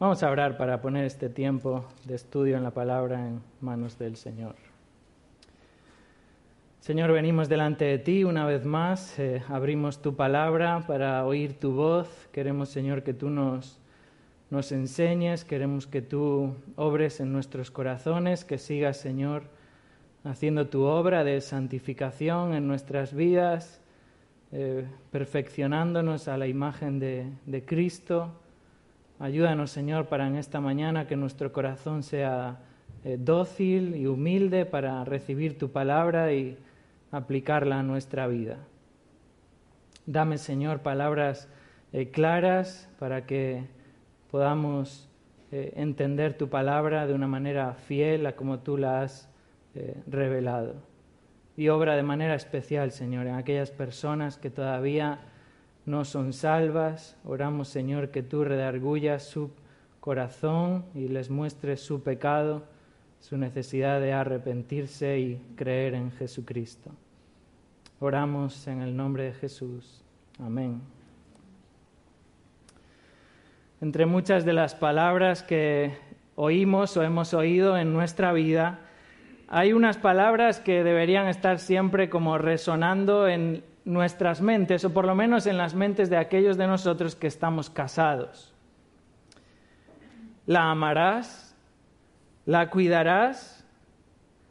Vamos a orar para poner este tiempo de estudio en la palabra en manos del Señor. Señor, venimos delante de ti una vez más, eh, abrimos tu palabra para oír tu voz. Queremos, Señor, que tú nos, nos enseñes, queremos que tú obres en nuestros corazones, que sigas, Señor, haciendo tu obra de santificación en nuestras vidas, eh, perfeccionándonos a la imagen de, de Cristo Ayúdanos, Señor, para en esta mañana que nuestro corazón sea eh, dócil y humilde para recibir tu palabra y aplicarla a nuestra vida. Dame, Señor, palabras eh, claras para que podamos eh, entender tu palabra de una manera fiel a como tú la has revelado. Y obra de manera especial, Señor, en aquellas personas que todavía no son salvas. Oramos, Señor, que tú redargullas su corazón y les muestres su pecado, su necesidad de arrepentirse y creer en Jesucristo. Oramos en el nombre de Jesús. Amén. Entre muchas de las palabras que oímos o hemos oído en nuestra vida, hay unas palabras que deberían estar siempre como resonando en nuestras mentes, o por lo menos en las mentes de aquellos de nosotros que estamos casados. La amarás, la cuidarás,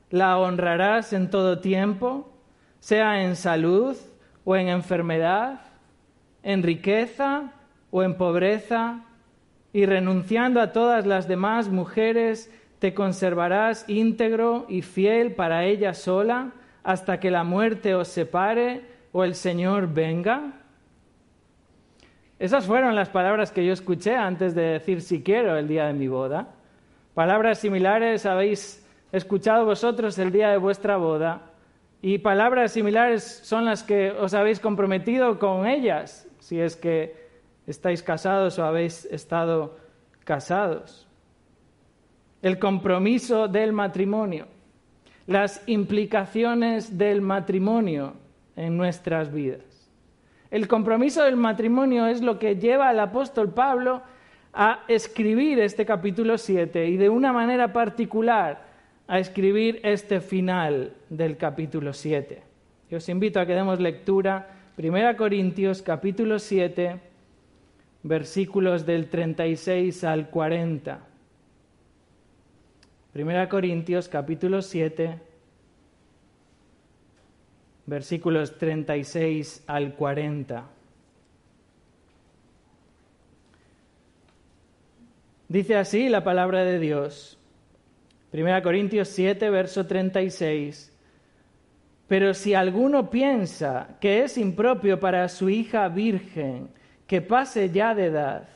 la honrarás en todo tiempo, sea en salud o en enfermedad, en riqueza o en pobreza, y renunciando a todas las demás mujeres, te conservarás íntegro y fiel para ella sola hasta que la muerte os separe o el Señor venga? Esas fueron las palabras que yo escuché antes de decir si quiero el día de mi boda. Palabras similares habéis escuchado vosotros el día de vuestra boda y palabras similares son las que os habéis comprometido con ellas, si es que estáis casados o habéis estado casados. El compromiso del matrimonio, las implicaciones del matrimonio en nuestras vidas. El compromiso del matrimonio es lo que lleva al apóstol Pablo a escribir este capítulo 7 y de una manera particular a escribir este final del capítulo 7. Yo os invito a que demos lectura 1 Corintios capítulo 7 versículos del 36 al 40. 1 Corintios capítulo 7 versículos 36 al 40. Dice así la palabra de Dios. 1 Corintios 7, verso 36. Pero si alguno piensa que es impropio para su hija virgen que pase ya de edad,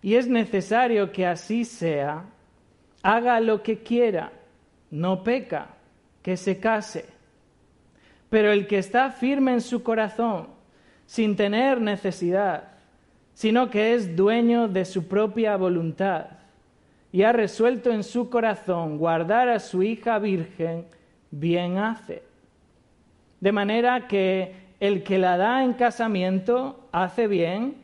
y es necesario que así sea, haga lo que quiera, no peca, que se case pero el que está firme en su corazón, sin tener necesidad, sino que es dueño de su propia voluntad, y ha resuelto en su corazón guardar a su hija virgen, bien hace. De manera que el que la da en casamiento hace bien,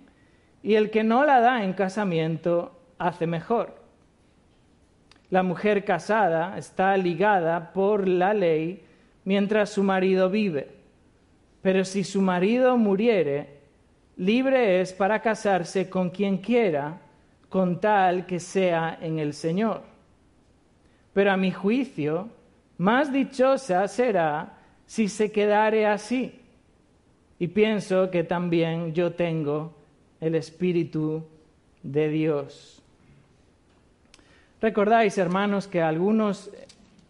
y el que no la da en casamiento hace mejor. La mujer casada está ligada por la ley mientras su marido vive. Pero si su marido muriere, libre es para casarse con quien quiera, con tal que sea en el Señor. Pero a mi juicio, más dichosa será si se quedare así. Y pienso que también yo tengo el Espíritu de Dios. Recordáis, hermanos, que algunos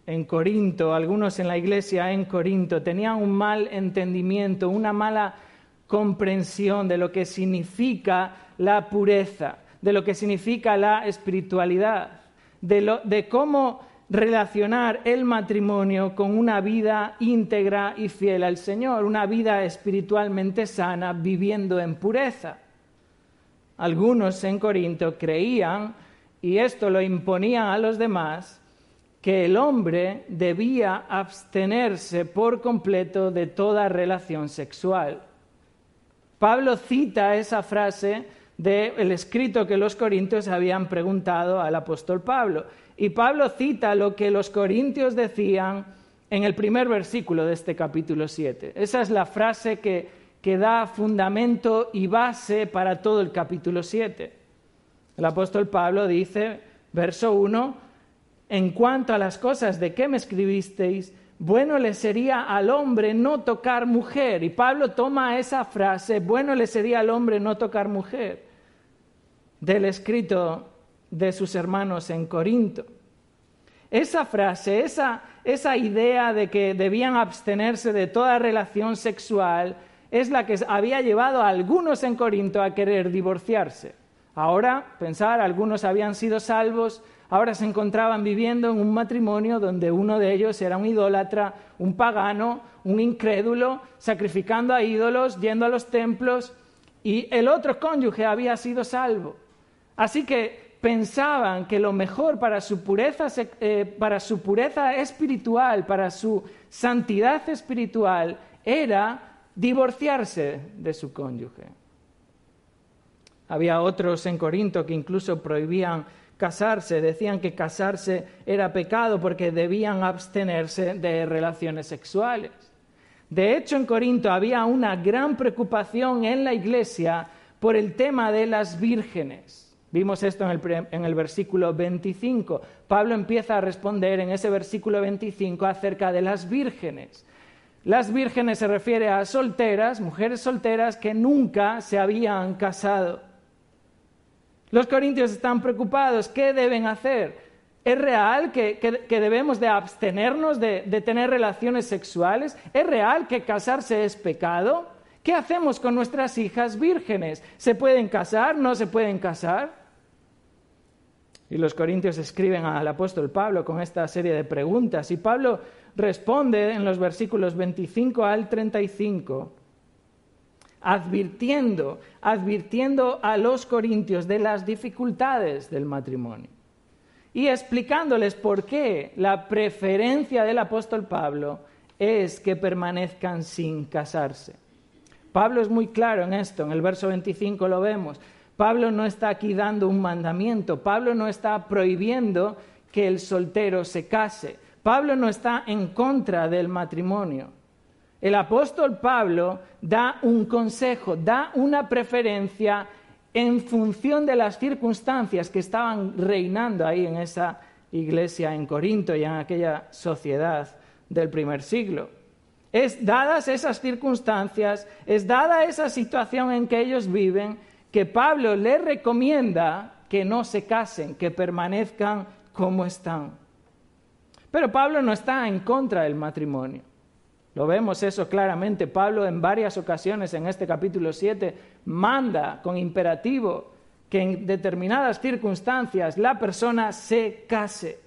en Corinto, algunos en la iglesia en Corinto, tenían un mal entendimiento, una mala comprensión de lo que significa la pureza, de lo que significa la espiritualidad, de, cómo relacionar el matrimonio con una vida íntegra y fiel al Señor, una vida espiritualmente sana viviendo en pureza. Algunos en Corinto creían, y esto lo imponían a los demás, que el hombre debía abstenerse por completo de toda relación sexual. Pablo cita esa frase del escrito que los corintios habían preguntado al apóstol Pablo. Y Pablo cita lo que los corintios decían en el primer versículo de este capítulo 7. Esa es la frase que, que da fundamento y base para todo el capítulo 7. El apóstol Pablo dice, verso 1, en cuanto a las cosas de que me escribisteis, bueno le sería al hombre no tocar mujer. Y Pablo toma esa frase, bueno le sería al hombre no tocar mujer, del escrito de sus hermanos en Corinto. Esa frase, esa, esa idea de que debían abstenerse de toda relación sexual, es la que había llevado a algunos en Corinto a querer divorciarse. Ahora, pensar, algunos habían sido salvos, ahora se encontraban viviendo en un matrimonio donde uno de ellos era un idólatra, un pagano, un incrédulo, sacrificando a ídolos, yendo a los templos, y el otro cónyuge había sido salvo. Así que pensaban que lo mejor para su pureza, eh, para su pureza espiritual, para su santidad espiritual, era divorciarse de su cónyuge. Había otros en Corinto que incluso prohibían casarse, decían que casarse era pecado porque debían abstenerse de relaciones sexuales. De hecho, en Corinto había una gran preocupación en la iglesia por el tema de las vírgenes. Vimos esto en el, en el, versículo 25. Pablo empieza a responder en ese versículo 25 acerca de las vírgenes. Las vírgenes se refiere a solteras, mujeres solteras que nunca se habían casado. Los corintios están preocupados. ¿Qué deben hacer? ¿Es real que, debemos de abstenernos de, de tener relaciones sexuales? ¿Es real que casarse es pecado? ¿Qué hacemos con nuestras hijas vírgenes? ¿Se pueden casar? ¿No se pueden casar? Y los corintios escriben al apóstol Pablo con esta serie de preguntas. Y Pablo responde en los versículos 25 al 35 advirtiendo, advirtiendo a los corintios de las dificultades del matrimonio y explicándoles por qué la preferencia del apóstol Pablo es que permanezcan sin casarse. Pablo es muy claro en esto, en el verso 25 lo vemos. Pablo no está aquí dando un mandamiento, Pablo no está prohibiendo que el soltero se case, Pablo no está en contra del matrimonio el apóstol Pablo da un consejo, da una preferencia en función de las circunstancias que estaban reinando ahí en esa iglesia en Corinto y en aquella sociedad del primer siglo. Es dadas esas circunstancias, es dada esa situación en que ellos viven, que Pablo les recomienda que no se casen, que permanezcan como están. Pero Pablo no está en contra del matrimonio. Lo vemos eso claramente. Pablo en varias ocasiones en este capítulo 7 manda con imperativo que en determinadas circunstancias la persona se case.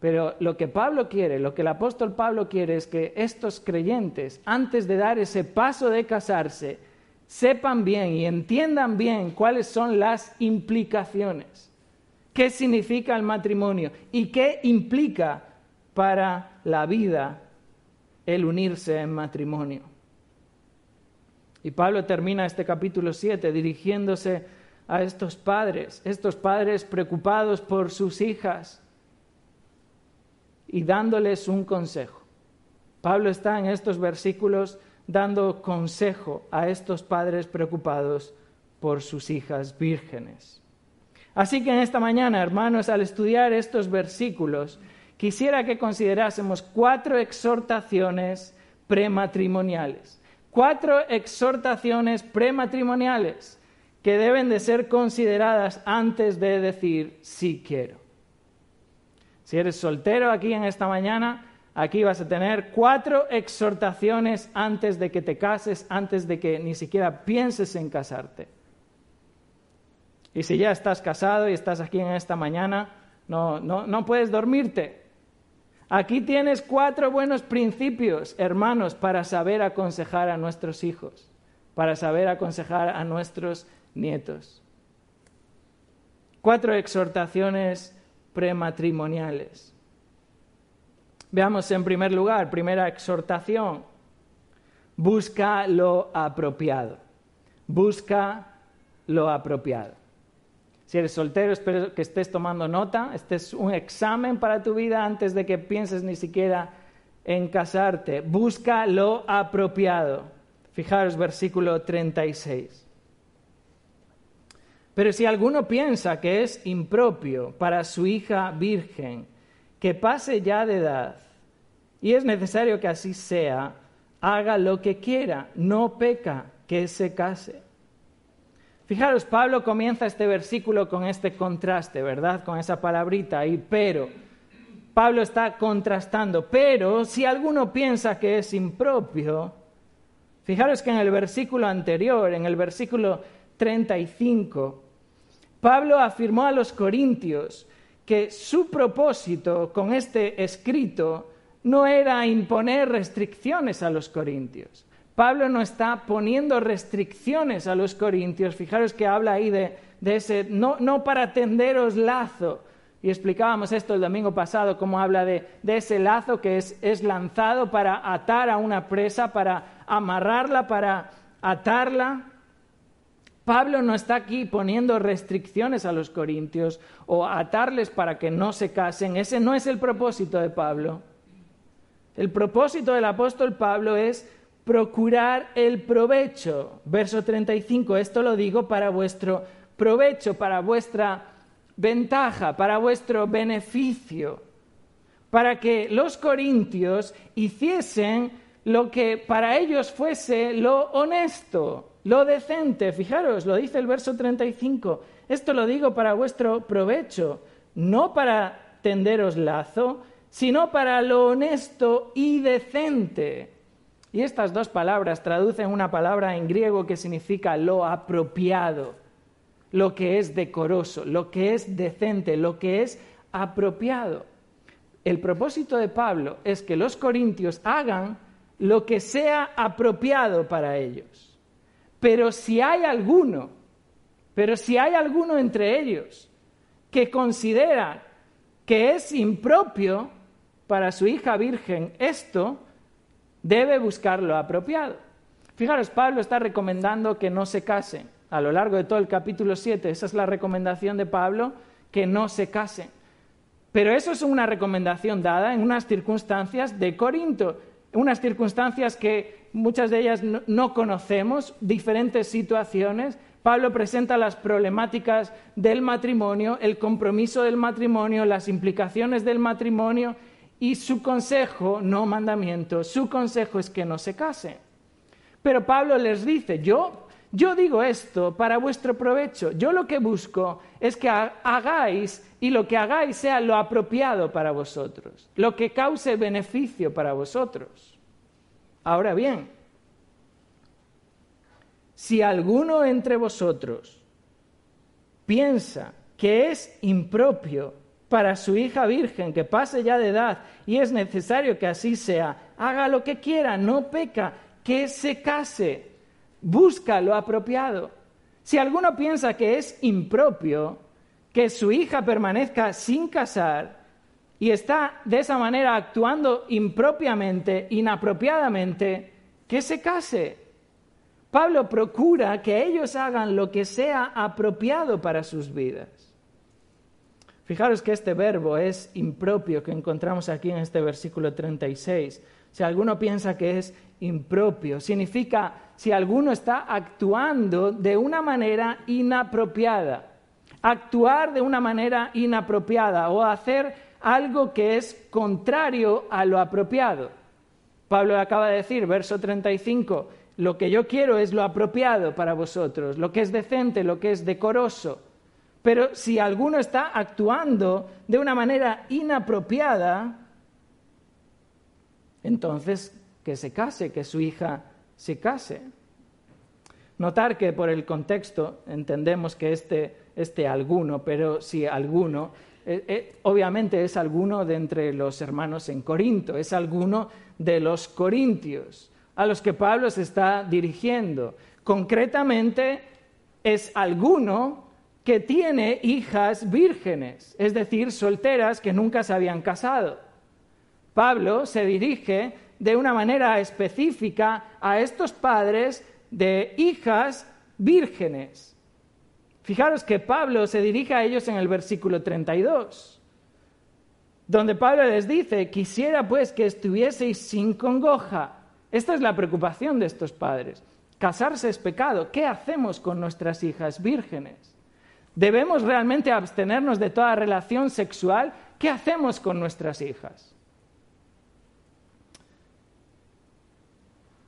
Pero lo que Pablo quiere, lo que el apóstol Pablo quiere es que estos creyentes, antes de dar ese paso de casarse, sepan bien y entiendan bien cuáles son las implicaciones, qué significa el matrimonio y qué implica para la vida el unirse en matrimonio. Y Pablo termina este capítulo 7 dirigiéndose a estos padres, estos padres preocupados por sus hijas y dándoles un consejo. Pablo está en estos versículos dando consejo a estos padres preocupados por sus hijas vírgenes. Así que en esta mañana, hermanos, al estudiar estos versículos, quisiera que considerásemos cuatro exhortaciones prematrimoniales. Cuatro exhortaciones prematrimoniales que deben de ser consideradas antes de decir sí quiero. Si eres soltero aquí en esta mañana, aquí vas a tener cuatro exhortaciones antes de que te cases, antes de que ni siquiera pienses en casarte. Y si ya estás casado y estás aquí en esta mañana, no, no, no puedes dormirte Aquí tienes cuatro buenos principios, hermanos, para saber aconsejar a nuestros hijos, para saber aconsejar a nuestros nietos. Cuatro exhortaciones prematrimoniales. Veamos en primer lugar, primera exhortación, busca lo apropiado. Busca lo apropiado. Si eres soltero, espero que estés tomando nota. Este es un examen para tu vida antes de que pienses ni siquiera en casarte. Busca lo apropiado. Fijaros versículo 36. Pero si alguno piensa que es impropio para su hija virgen, que pase ya de edad, y es necesario que así sea, haga lo que quiera, no peca, que se case. Fijaros, Pablo comienza este versículo con este contraste, ¿verdad? Con esa palabrita y pero. Pablo está contrastando, pero si alguno piensa que es impropio, fijaros que en el versículo anterior, en el versículo 35, Pablo afirmó a los corintios que su propósito con este escrito no era imponer restricciones a los corintios. Pablo no está poniendo restricciones a los corintios. Fijaros que habla ahí de, ese, no, no, para tenderos lazo. Y explicábamos esto el domingo pasado, cómo habla de, de ese lazo que es, es lanzado para atar a una presa, para amarrarla, para atarla. Pablo no está aquí poniendo restricciones a los corintios o atarles para que no se casen. Ese no es el propósito de Pablo. El propósito del apóstol Pablo es procurar el provecho. Verso 35, esto lo digo para vuestro provecho, para vuestra ventaja, para vuestro beneficio, para que los corintios hiciesen lo que para ellos fuese lo honesto, lo decente. Fijaros, lo dice el verso 35. Esto lo digo para vuestro provecho, no para tenderos lazo, sino para lo honesto y decente. Y estas dos palabras traducen una palabra en griego que significa lo apropiado, lo que es decoroso, lo que es decente, lo que es apropiado. El propósito de Pablo es que los corintios hagan lo que sea apropiado para ellos. Pero si hay alguno, pero si hay alguno entre ellos que considera que es impropio para su hija virgen esto, debe buscar lo apropiado. Fijaros, Pablo está recomendando que no se case. A lo largo de todo el capítulo 7, esa es la recomendación de Pablo, que no se case. Pero eso es una recomendación dada en unas circunstancias de Corinto, unas circunstancias que muchas de ellas no, conocemos, diferentes situaciones. Pablo presenta las problemáticas del matrimonio, el compromiso del matrimonio, las implicaciones del matrimonio y su consejo, no mandamiento, su consejo es que no se case. Pero Pablo les dice, yo, yo digo esto para vuestro provecho. Yo lo que busco es que hagáis y lo que hagáis sea lo apropiado para vosotros, lo que cause beneficio para vosotros. Ahora bien, si alguno entre vosotros piensa que es impropio para su hija virgen que pase ya de edad y es necesario que así sea, haga lo que quiera, no peca, que se case, busca lo apropiado. Si alguno piensa que es impropio que su hija permanezca sin casar y está de esa manera actuando impropiamente, inapropiadamente, que se case. Pablo procura que ellos hagan lo que sea apropiado para sus vidas. Fijaros que este verbo es impropio que encontramos aquí en este versículo 36. Si alguno piensa que es impropio, significa si alguno está actuando de una manera inapropiada. Actuar de una manera inapropiada o hacer algo que es contrario a lo apropiado. Pablo acaba de decir, verso 35, lo que yo quiero es lo apropiado para vosotros, lo que es decente, lo que es decoroso. Pero si alguno está actuando de una manera inapropiada, entonces que se case, que su hija se case. Notar que por el contexto entendemos que este, este alguno, pero si alguno, eh, eh, obviamente es alguno de entre los hermanos en Corinto, es alguno de los corintios a los que Pablo se está dirigiendo. Concretamente es alguno que tiene hijas vírgenes, es decir, solteras que nunca se habían casado. Pablo se dirige de una manera específica a estos padres de hijas vírgenes. Fijaros que Pablo se dirige a ellos en el versículo 32, donde Pablo les dice, quisiera pues que estuvieseis sin congoja. Esta es la preocupación de estos padres. Casarse es pecado. ¿Qué hacemos con nuestras hijas vírgenes? ¿Debemos realmente abstenernos de toda relación sexual? ¿Qué hacemos con nuestras hijas?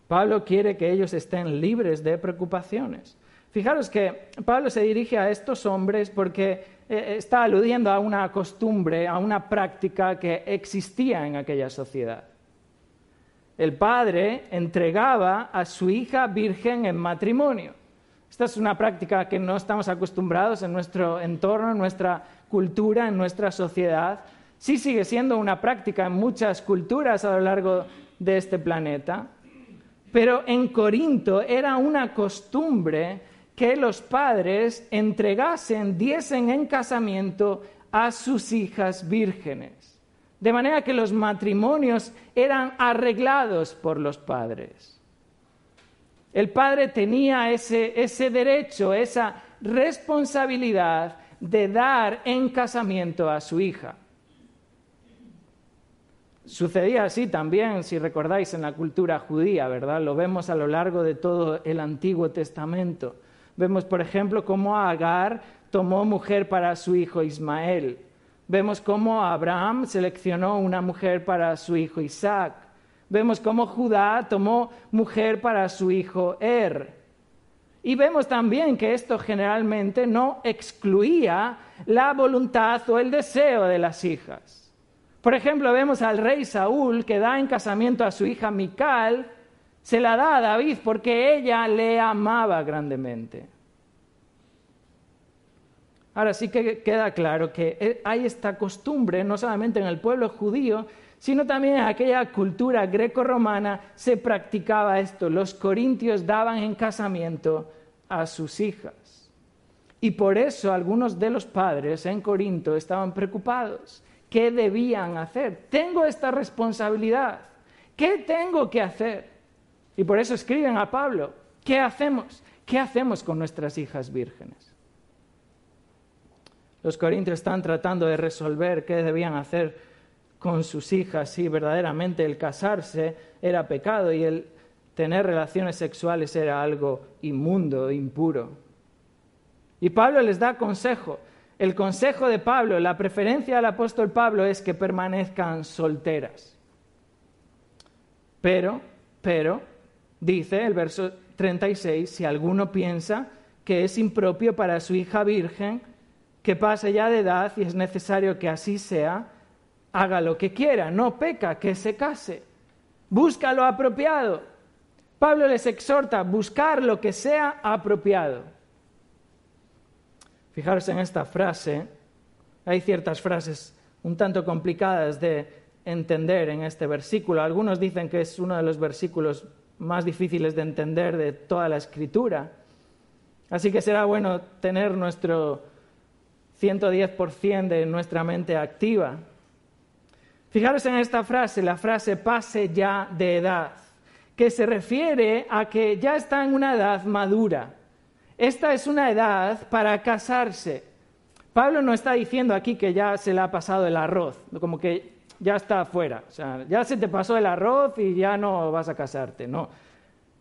Pablo quiere que ellos estén libres de preocupaciones. Fijaros que Pablo se dirige a estos hombres porque eh, está aludiendo a una costumbre, a una práctica que existía en aquella sociedad. El padre entregaba a su hija virgen en matrimonio. Esta es una práctica que no estamos acostumbrados en nuestro entorno, en nuestra cultura, en nuestra sociedad. Sí sigue siendo una práctica en muchas culturas a lo largo de este planeta. Pero en Corinto era una costumbre que los padres entregasen, diesen en casamiento a sus hijas vírgenes. De manera que los matrimonios eran arreglados por los padres. El padre tenía ese, ese derecho, esa responsabilidad de dar en casamiento a su hija. Sucedía así también, si recordáis, en la cultura judía, ¿verdad? Lo vemos a lo largo de todo el Antiguo Testamento. Vemos, por ejemplo, cómo Agar tomó mujer para su hijo Ismael. Vemos cómo Abraham seleccionó una mujer para su hijo Isaac. Vemos cómo Judá tomó mujer para su hijo Er. Y vemos también que esto generalmente no excluía la voluntad o el deseo de las hijas. Por ejemplo, vemos al rey Saúl que da en casamiento a su hija Mical, se la da a David porque ella le amaba grandemente. Ahora sí que queda claro que eh, hay esta costumbre, no solamente en el pueblo judío, sino también en aquella cultura greco-romana se practicaba esto. Los corintios daban en casamiento a sus hijas. Y por eso algunos de los padres en Corinto estaban preocupados qué debían hacer. Tengo esta responsabilidad. ¿Qué tengo que hacer? Y por eso escriben a Pablo, ¿qué hacemos? ¿Qué hacemos con nuestras hijas vírgenes? Los corintios están tratando de resolver qué debían hacer con sus hijas si verdaderamente el casarse era pecado y el tener relaciones sexuales era algo inmundo, impuro. Y Pablo les da consejo. El consejo de Pablo, la preferencia del apóstol Pablo es que permanezcan solteras. Pero, pero, dice el verso 36, si alguno piensa que es impropio para su hija virgen, que pase ya de edad y es necesario que así sea, haga lo que quiera, no peca, que se case. Busca lo apropiado. Pablo les exhorta a buscar lo que sea apropiado. Fijaros en esta frase. Hay ciertas frases un tanto complicadas de entender en este versículo. Algunos dicen que es uno de los versículos más difíciles de entender de toda la escritura. Así que será bueno tener nuestro 110% de nuestra mente activa. Fijaros en esta frase, la frase pase ya de edad, que se refiere a que ya está en una edad madura. Esta es una edad para casarse. Pablo no está diciendo aquí que ya se le ha pasado el arroz, como que ya está afuera, o sea, ya se te pasó el arroz y ya no vas a casarte, no.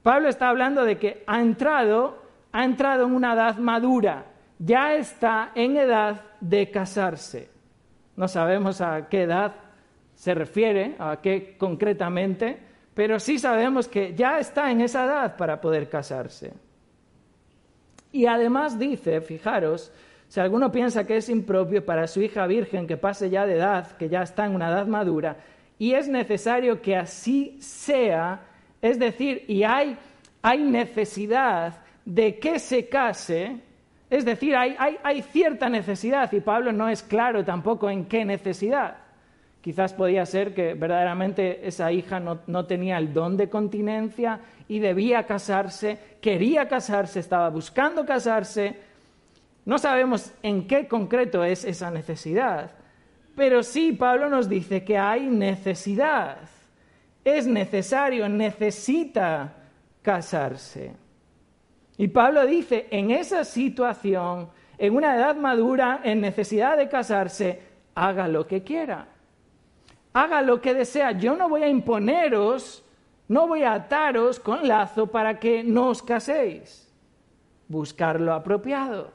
Pablo está hablando de que ha entrado, ha entrado en una edad madura, ya está en edad de casarse. No sabemos a qué edad se refiere, a qué concretamente, pero sí sabemos que ya está en esa edad para poder casarse. Y además dice, fijaros, si alguno piensa que es impropio para su hija virgen que pase ya de edad, que ya está en una edad madura, y es necesario que así sea, es decir, y hay, hay necesidad de que se case, es decir, hay, hay, hay, cierta necesidad, y Pablo no es claro tampoco en qué necesidad. Quizás podía ser que verdaderamente esa hija no, no tenía el don de continencia y debía casarse, quería casarse, estaba buscando casarse. No sabemos en qué concreto es esa necesidad, pero sí Pablo nos dice que hay necesidad. Es necesario, necesita casarse. Y Pablo dice, en esa situación en una edad madura, en necesidad de casarse, haga lo que quiera. Haga lo que desea. Yo no voy a imponeros, no voy a ataros con lazo para que no os caséis. Buscar lo apropiado.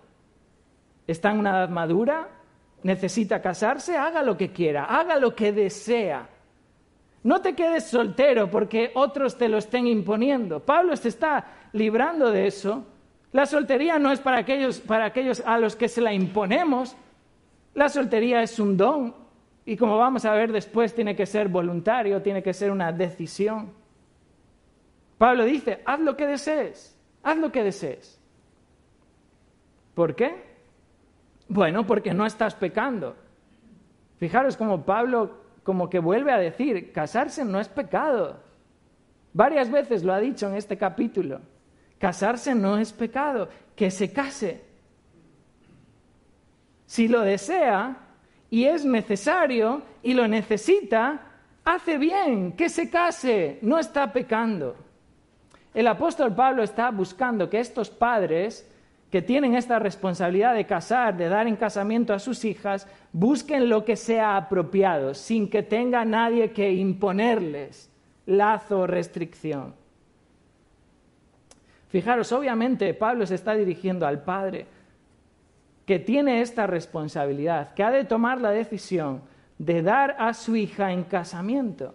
Está en una edad madura, necesita casarse, haga lo que quiera, haga lo que desea. No te quedes soltero porque otros te lo estén imponiendo. Pablo se está librando de eso. La soltería no es para aquellos, para aquellos a los que se la imponemos. La soltería es un don y como vamos a ver después tiene que ser voluntario, tiene que ser una decisión. Pablo dice, haz lo que desees, haz lo que desees. ¿Por qué? Bueno, porque no estás pecando. Fijaros como Pablo como que vuelve a decir, casarse no es pecado. Varias veces lo ha dicho en este capítulo. Casarse no es pecado, que se case. Si lo desea y es necesario y lo necesita, hace bien, que se case, no está pecando. El apóstol Pablo está buscando que estos padres que tienen esta responsabilidad de casar, de dar en casamiento a sus hijas, busquen lo que sea apropiado, sin que tenga nadie que imponerles lazo o restricción. Fijaros, obviamente Pablo se está dirigiendo al padre que tiene esta responsabilidad, que ha de tomar la decisión de dar a su hija en casamiento.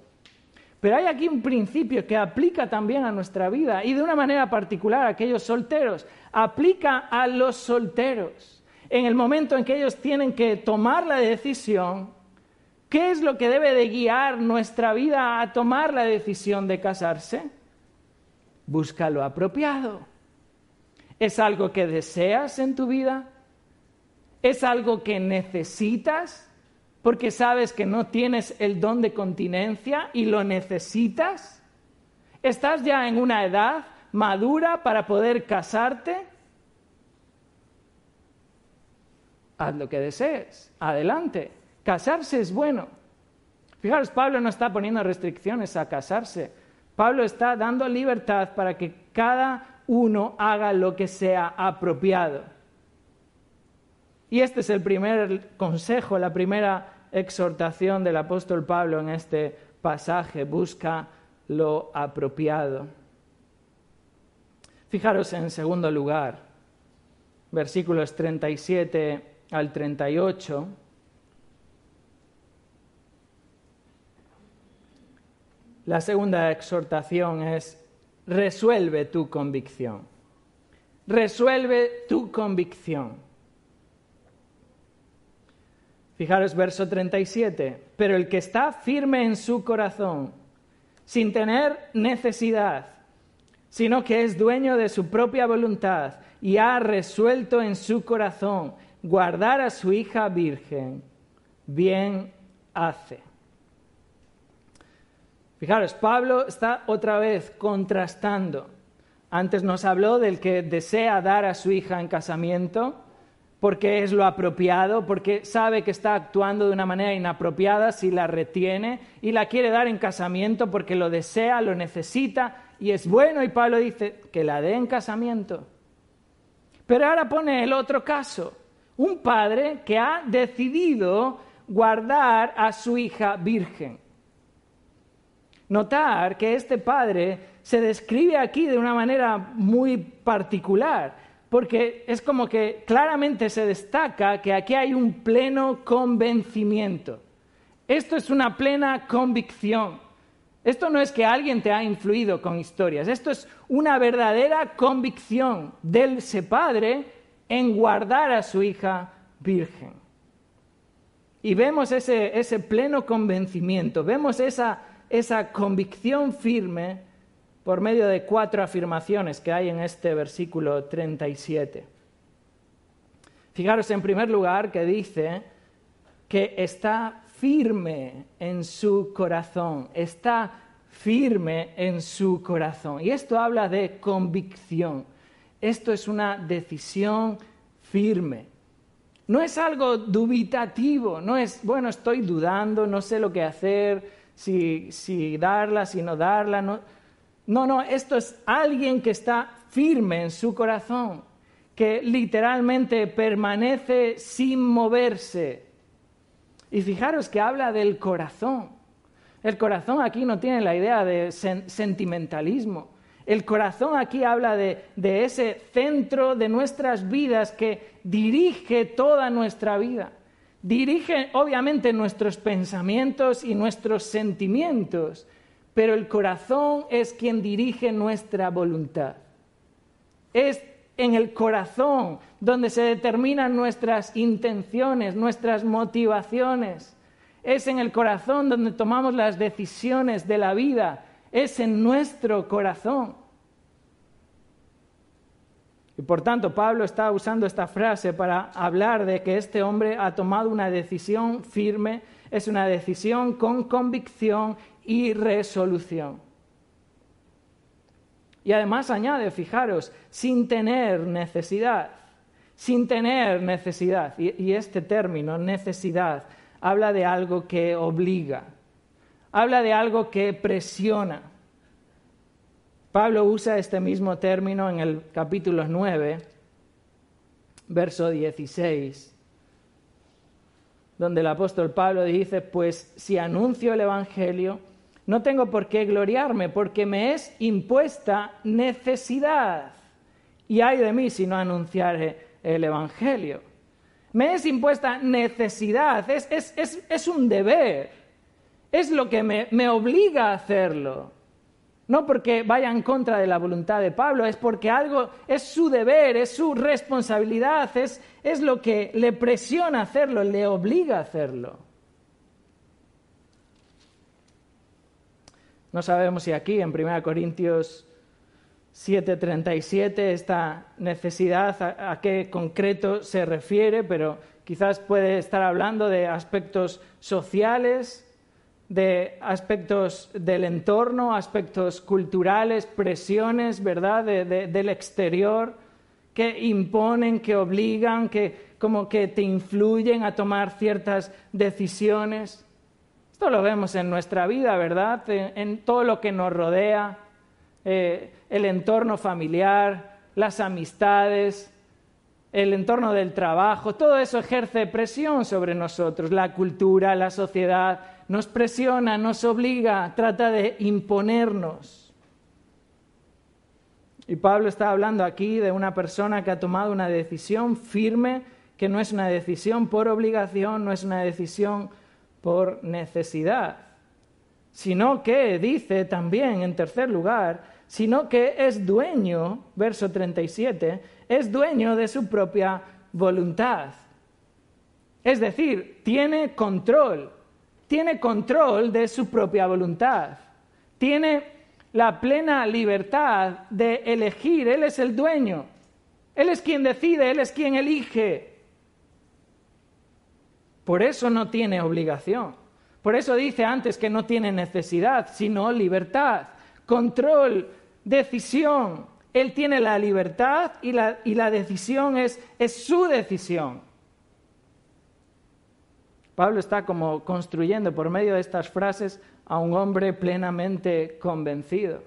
Pero hay aquí un principio que aplica también a nuestra vida y de una manera particular a aquellos solteros. Aplica a los solteros. En el momento en que ellos tienen que tomar la decisión, ¿qué es lo que debe de guiar nuestra vida a tomar la decisión de casarse? Busca lo apropiado. ¿Es algo que deseas en tu vida? ¿Es algo que necesitas? porque sabes que no tienes el don de continencia y lo necesitas? ¿Estás ya en una edad madura para poder casarte? Haz lo que desees, adelante. Casarse es bueno. Fijaros, Pablo no está poniendo restricciones a casarse. Pablo está dando libertad para que cada uno haga lo que sea apropiado. Y este es el primer consejo, la primera exhortación del apóstol Pablo en este pasaje. Busca lo apropiado. Fijaros en segundo lugar, versículos 37 al 38. La segunda exhortación es, resuelve tu convicción. Resuelve tu convicción. Fijaros verso 37, pero el que está firme en su corazón, sin tener necesidad, sino que es dueño de su propia voluntad y ha resuelto en su corazón guardar a su hija virgen, bien hace. Fijaros, Pablo está otra vez contrastando. Antes nos habló del que desea dar a su hija en casamiento porque es lo apropiado, porque sabe que está actuando de una manera inapropiada si la retiene y la quiere dar en casamiento porque lo desea, lo necesita y es bueno y Pablo dice que la dé en casamiento. Pero ahora pone el otro caso, un padre que ha decidido guardar a su hija virgen. Notar que este padre se describe aquí de una manera muy particular porque es como que claramente se destaca que aquí hay un pleno convencimiento. Esto es una plena convicción. Esto no es que alguien te ha influido con historias, esto es una verdadera convicción del ese padre en guardar a su hija virgen. Y vemos ese, pleno convencimiento, vemos esa convicción firme por medio de cuatro afirmaciones que hay en este versículo 37. Fijaros en primer lugar que dice que está firme en su corazón, está firme en su corazón. Y esto habla de convicción. Esto es una decisión firme. No es algo dubitativo, no es, bueno, estoy dudando, no sé lo que hacer, si, si darla, si no darla. No no, no, esto es alguien que está firme en su corazón, que literalmente permanece sin moverse. Y fijaros que habla del corazón. El corazón aquí no tiene la idea de sentimentalismo. El corazón aquí habla de, ese centro de nuestras vidas que dirige toda nuestra vida. Dirige obviamente nuestros pensamientos y nuestros sentimientos, pero el corazón es quien dirige nuestra voluntad. Es en el corazón donde se determinan nuestras intenciones, nuestras motivaciones. Es en el corazón donde tomamos las decisiones de la vida. Es en nuestro corazón. Y por tanto, Pablo está usando esta frase para hablar de que este hombre ha tomado una decisión firme, es una decisión con convicción y resolución. Y además añade, fijaros, sin tener necesidad, sin tener necesidad. Y, este término, necesidad, habla de algo que obliga, habla de algo que presiona. Pablo usa este mismo término en el capítulo 9, verso 16, donde el apóstol Pablo dice, pues si anuncio el Evangelio, no tengo por qué gloriarme, porque me es impuesta necesidad. Y hay de mí si no anunciare el Evangelio. Me es impuesta necesidad, es, es, un deber, es lo que me, me obliga a hacerlo. No porque vaya en contra de la voluntad de Pablo, es porque algo es su deber, es su responsabilidad, es, es lo que le presiona hacerlo, le obliga a hacerlo. No sabemos si aquí en 1 Corintios 7:37 esta necesidad a, qué concreto se refiere, pero quizás puede estar hablando de aspectos sociales, de aspectos del entorno, aspectos culturales, presiones, ¿verdad?, del exterior que imponen, que obligan, que como que te influyen a tomar ciertas decisiones. Esto lo vemos en nuestra vida, ¿verdad? En, todo lo que nos rodea, eh, el entorno familiar, las amistades, el entorno del trabajo, todo eso ejerce presión sobre nosotros, la cultura, la sociedad, nos presiona, nos obliga, trata de imponernos. Y Pablo está hablando aquí de una persona que ha tomado una decisión firme, que no es una decisión por obligación, no es una decisión por necesidad, sino que dice también, en tercer lugar, sino que es dueño, verso 37, es dueño de su propia voluntad. Es decir, tiene control, tiene control de su propia voluntad, tiene la plena libertad de elegir, Él es el dueño, Él es quien decide, Él es quien elige. Por eso no tiene obligación. Por eso dice antes que no tiene necesidad, sino libertad, control, decisión. Él tiene la libertad y la, y la decisión es, es su decisión. Pablo está como construyendo por medio de estas frases a un hombre plenamente convencido.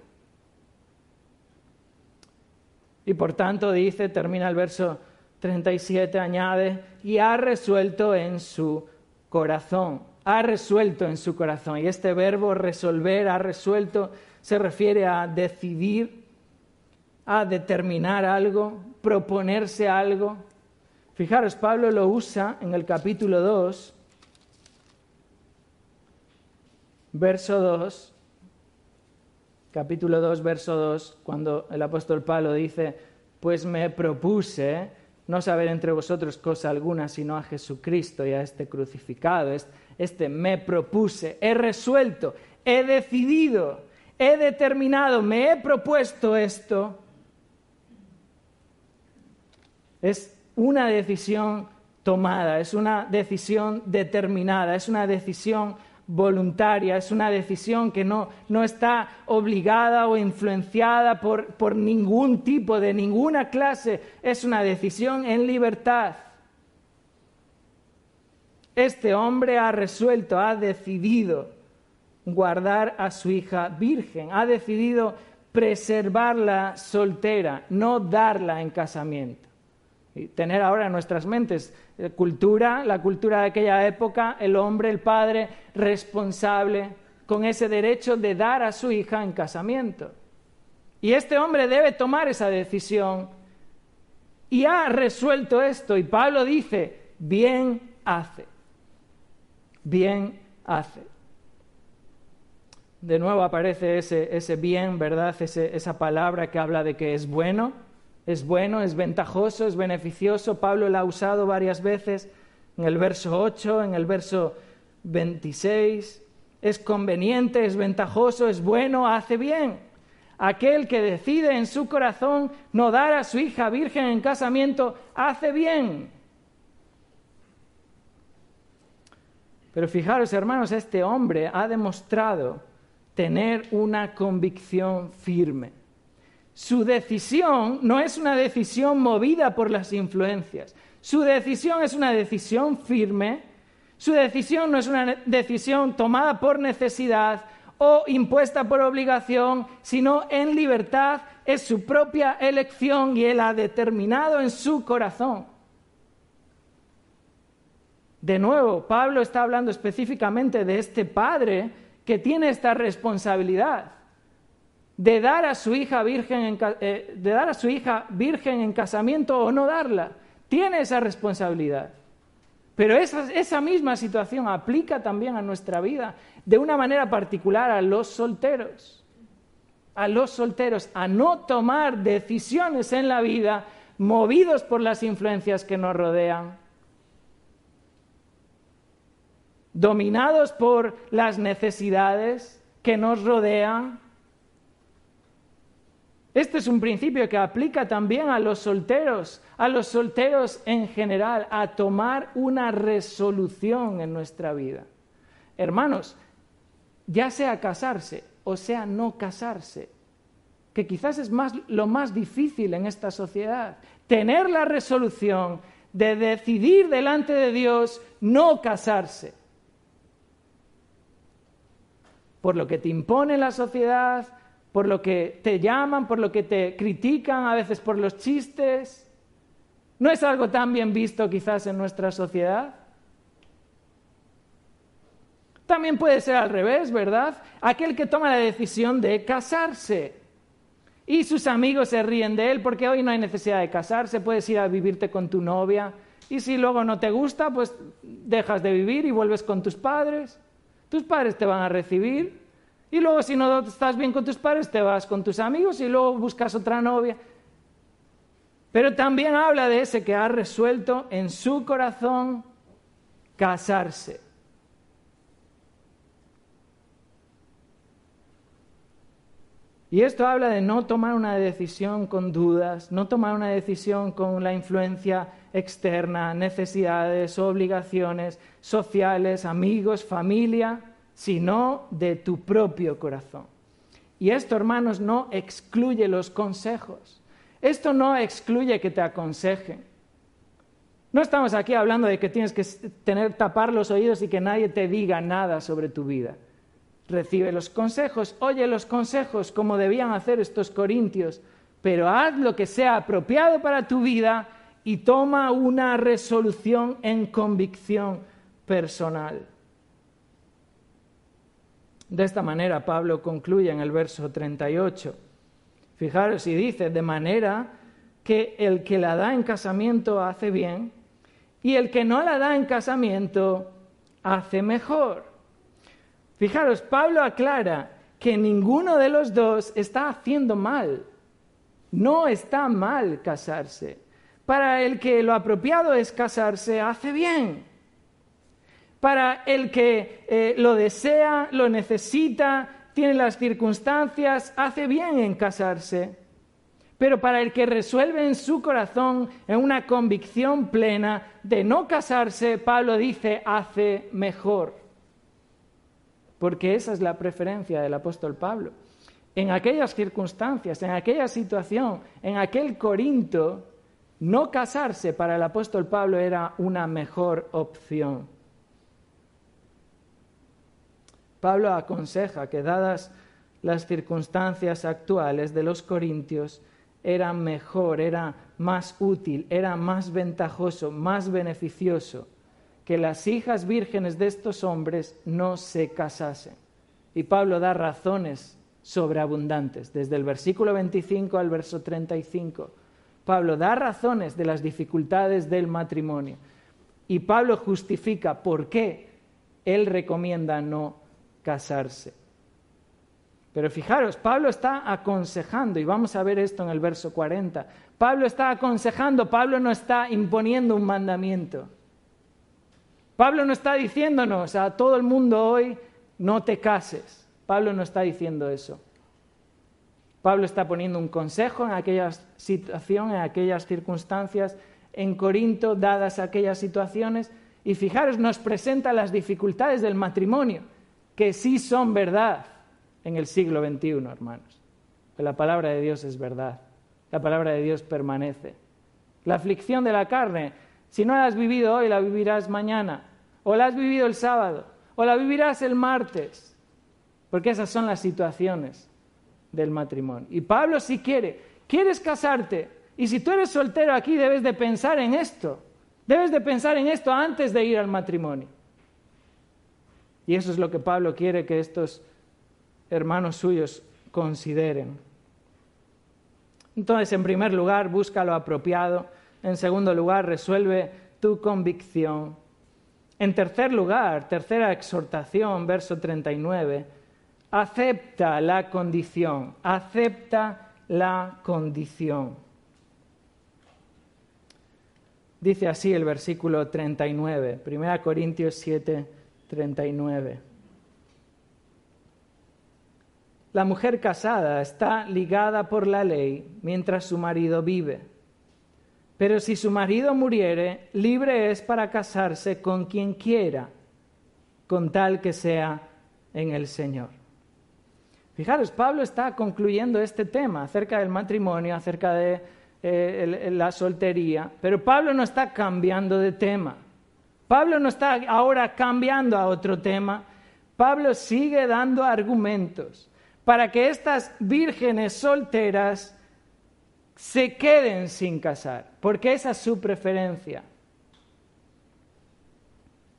Y por tanto dice, termina el verso 37, añade, y ha resuelto en su corazón, ha resuelto en su corazón. Y este verbo resolver, ha resuelto, se refiere a decidir, a determinar algo, proponerse algo. Fijaros, Pablo lo usa en el capítulo 2 verso 2, capítulo 2, verso 2, cuando el apóstol Pablo dice, pues me propuse no saber entre vosotros cosa alguna sino a Jesucristo y a este crucificado. Este me propuse, he resuelto, he decidido, he determinado, me he propuesto esto. Es una decisión tomada, es una decisión determinada, es una decisión voluntaria, es una decisión que no, está obligada o influenciada por, por ningún tipo, de ninguna clase, es una decisión en libertad. Este hombre ha resuelto, ha decidido guardar a su hija virgen, ha decidido preservarla soltera, no darla en casamiento. Tener ahora en nuestras mentes eh, cultura, la cultura de aquella época, el hombre, el padre responsable, con ese derecho de dar a su hija en casamiento. Y este hombre debe tomar esa decisión y ha resuelto esto. Y Pablo dice, bien hace, bien hace. De nuevo aparece ese bien, ¿verdad? esa palabra que habla de que es bueno, es bueno, es ventajoso, es beneficioso. Pablo la ha usado varias veces en el verso 8, en el verso 26. Es conveniente, es ventajoso, es bueno, hace bien. Aquel que decide en su corazón no dar a su hija virgen en casamiento, hace bien. Pero fijaros, hermanos, este hombre ha demostrado tener una convicción firme. Su decisión no es una decisión movida por las influencias. Su decisión es una decisión firme. Su decisión no es una decisión tomada por necesidad o impuesta por obligación, sino en libertad. Es su propia elección y él ha determinado en su corazón. De nuevo, Pablo está hablando específicamente de este padre que tiene esta responsabilidad de dar a su hija virgen en, eh, de dar a su hija virgen en casamiento o no darla. Tiene esa responsabilidad. Pero esa, esa misma situación aplica también a nuestra vida, de una manera particular a los solteros. A los solteros, a no tomar decisiones en la vida movidos por las influencias que nos rodean, dominados por las necesidades que nos rodean, este es un principio que aplica también a los solteros, a los solteros en general, a tomar una resolución en nuestra vida. Hermanos, ya sea casarse o sea no casarse, que quizás es más, lo más difícil en esta sociedad, tener la resolución de decidir delante de Dios no casarse. Por lo que te impone la sociedad, por lo que te llaman, por lo que te critican, a veces por los chistes. ¿No es algo tan bien visto quizás en nuestra sociedad? También puede ser al revés, ¿verdad? Aquel que toma la decisión de casarse y sus amigos se ríen de él porque hoy no hay necesidad de casarse, puedes ir a vivirte con tu novia y si luego no te gusta, pues dejas de vivir y vuelves con tus padres. Tus padres te van a recibir y luego si no estás bien con tus padres, te vas con tus amigos y luego buscas otra novia. Pero también habla de ese que ha resuelto en su corazón casarse. Y esto habla de no tomar una decisión con dudas, no tomar una decisión con la influencia externa, necesidades, obligaciones sociales, amigos, familia sino de tu propio corazón. Y esto, hermanos, no excluye los consejos. Esto no excluye que te aconsejen. No estamos aquí hablando de que tienes que tener tapar los oídos y que nadie te diga nada sobre tu vida. Recibe los consejos, oye los consejos como debían hacer estos corintios, pero haz lo que sea apropiado para tu vida y toma una resolución en convicción personal. De esta manera Pablo concluye en el verso 38. Fijaros y dice, de manera que el que la da en casamiento hace bien y el que no la da en casamiento hace mejor. Fijaros, Pablo aclara que ninguno de los dos está haciendo mal. No está mal casarse. Para el que lo apropiado es casarse, hace bien para el que eh, lo desea, lo necesita, tiene las circunstancias, hace bien en casarse. Pero para el que resuelve en su corazón, en una convicción plena de no casarse, Pablo dice, hace mejor. Porque esa es la preferencia del apóstol Pablo. En aquellas circunstancias, en aquella situación, en aquel Corinto, no casarse para el apóstol Pablo era una mejor opción. Pablo aconseja que dadas las circunstancias actuales de los corintios, era mejor, era más útil, era más ventajoso, más beneficioso que las hijas vírgenes de estos hombres no se casasen. Y Pablo da razones sobreabundantes, desde el versículo 25 al verso 35. Pablo da razones de las dificultades del matrimonio. Y Pablo justifica por qué él recomienda no casarse. Pero fijaros, Pablo está aconsejando, y vamos a ver esto en el verso 40. Pablo está aconsejando, Pablo no está imponiendo un mandamiento. Pablo no está diciéndonos a todo el mundo hoy, no te cases. Pablo no está diciendo eso. Pablo está poniendo un consejo en aquella situación, en aquellas circunstancias, en Corinto, dadas aquellas situaciones, y fijaros, nos presenta las dificultades del matrimonio, que sí son verdad en el siglo XXI, hermanos. Que la palabra de Dios es verdad, la palabra de Dios permanece. La aflicción de la carne, si no la has vivido hoy, la vivirás mañana, o la has vivido el sábado, o la vivirás el martes, porque esas son las situaciones del matrimonio. Y Pablo si quiere, quieres casarte, y si tú eres soltero aquí debes de pensar en esto, debes de pensar en esto antes de ir al matrimonio. Y eso es lo que Pablo quiere que estos hermanos suyos consideren. Entonces, en primer lugar, busca lo apropiado. En segundo lugar, resuelve tu convicción. En tercer lugar, tercera exhortación, verso 39, acepta la condición, acepta la condición. Dice así el versículo 39, 1 Corintios 7, 39. La mujer casada está ligada por la ley mientras su marido vive. Pero si su marido muriere, libre es para casarse con quien quiera, con tal que sea en el Señor. Fijaros, Pablo está concluyendo este tema acerca del matrimonio, acerca de eh, la soltería, pero Pablo no está cambiando de tema. Pablo no está ahora cambiando a otro tema. Pablo sigue dando argumentos para que estas vírgenes solteras se queden sin casar, porque esa es su preferencia.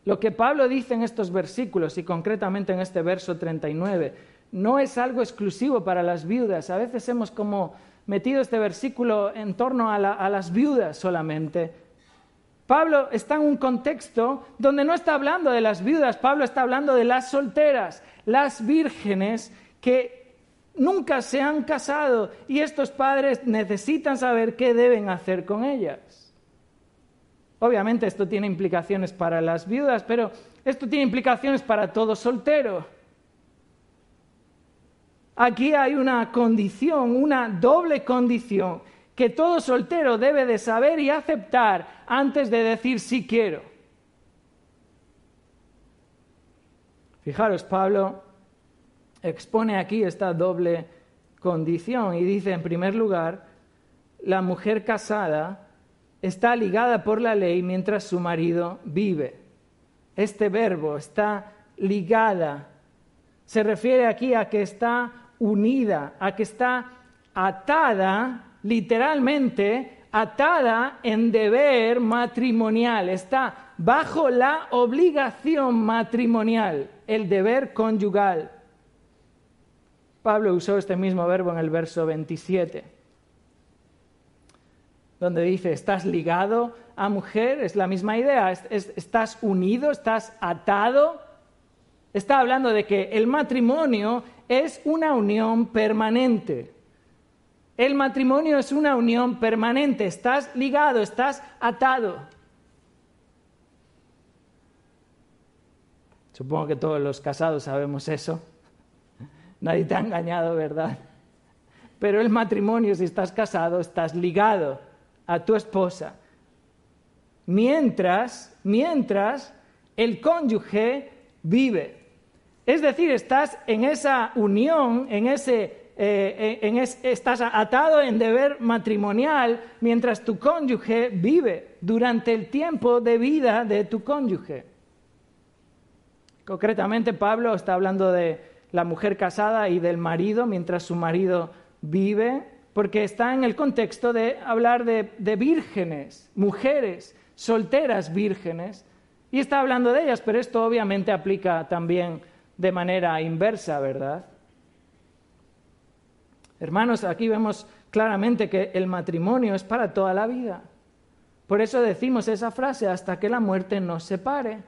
Lo que Pablo dice en estos versículos y concretamente en este verso 39 no es algo exclusivo para las viudas. A veces hemos como metido este versículo en torno a, a las viudas solamente. Pablo está en un contexto donde no está hablando de las viudas, Pablo está hablando de las solteras, las vírgenes que nunca se han casado y estos padres necesitan saber qué deben hacer con ellas. Obviamente esto tiene implicaciones para las viudas, pero esto tiene implicaciones para todo soltero. Aquí hay una condición, una doble condición que todo soltero debe de saber y aceptar antes de decir sí quiero. Fijaros, Pablo expone aquí esta doble condición y dice, en primer lugar, la mujer casada está ligada por la ley mientras su marido vive. Este verbo está ligada. Se refiere aquí a que está unida, a que está atada, literalmente, atada en deber matrimonial, está bajo la obligación matrimonial, el deber conyugal. Pablo usó este mismo verbo en el verso 27, donde dice, estás ligado a mujer, es la misma idea, estás unido, estás atado. Está hablando de que el matrimonio es una unión permanente. El matrimonio es una unión permanente, estás ligado, estás atado. Supongo que todos los casados sabemos eso. Nadie te ha engañado, ¿verdad? Pero el matrimonio, si estás casado, estás ligado a tu esposa. Mientras, mientras el cónyuge vive. Es decir, estás en esa unión, en ese, eh, estás atado en deber matrimonial mientras tu cónyuge vive durante el tiempo de vida de tu cónyuge. Concretamente, Pablo está hablando de la mujer casada y del marido mientras su marido vive. porque está en el contexto de hablar de vírgenes, mujeres, solteras vírgenes, y está hablando de ellas, pero esto obviamente aplica también de manera inversa, ¿verdad? Hermanos, aquí vemos claramente que el matrimonio es para toda la vida. Por eso decimos esa frase, hasta que la muerte nos separe.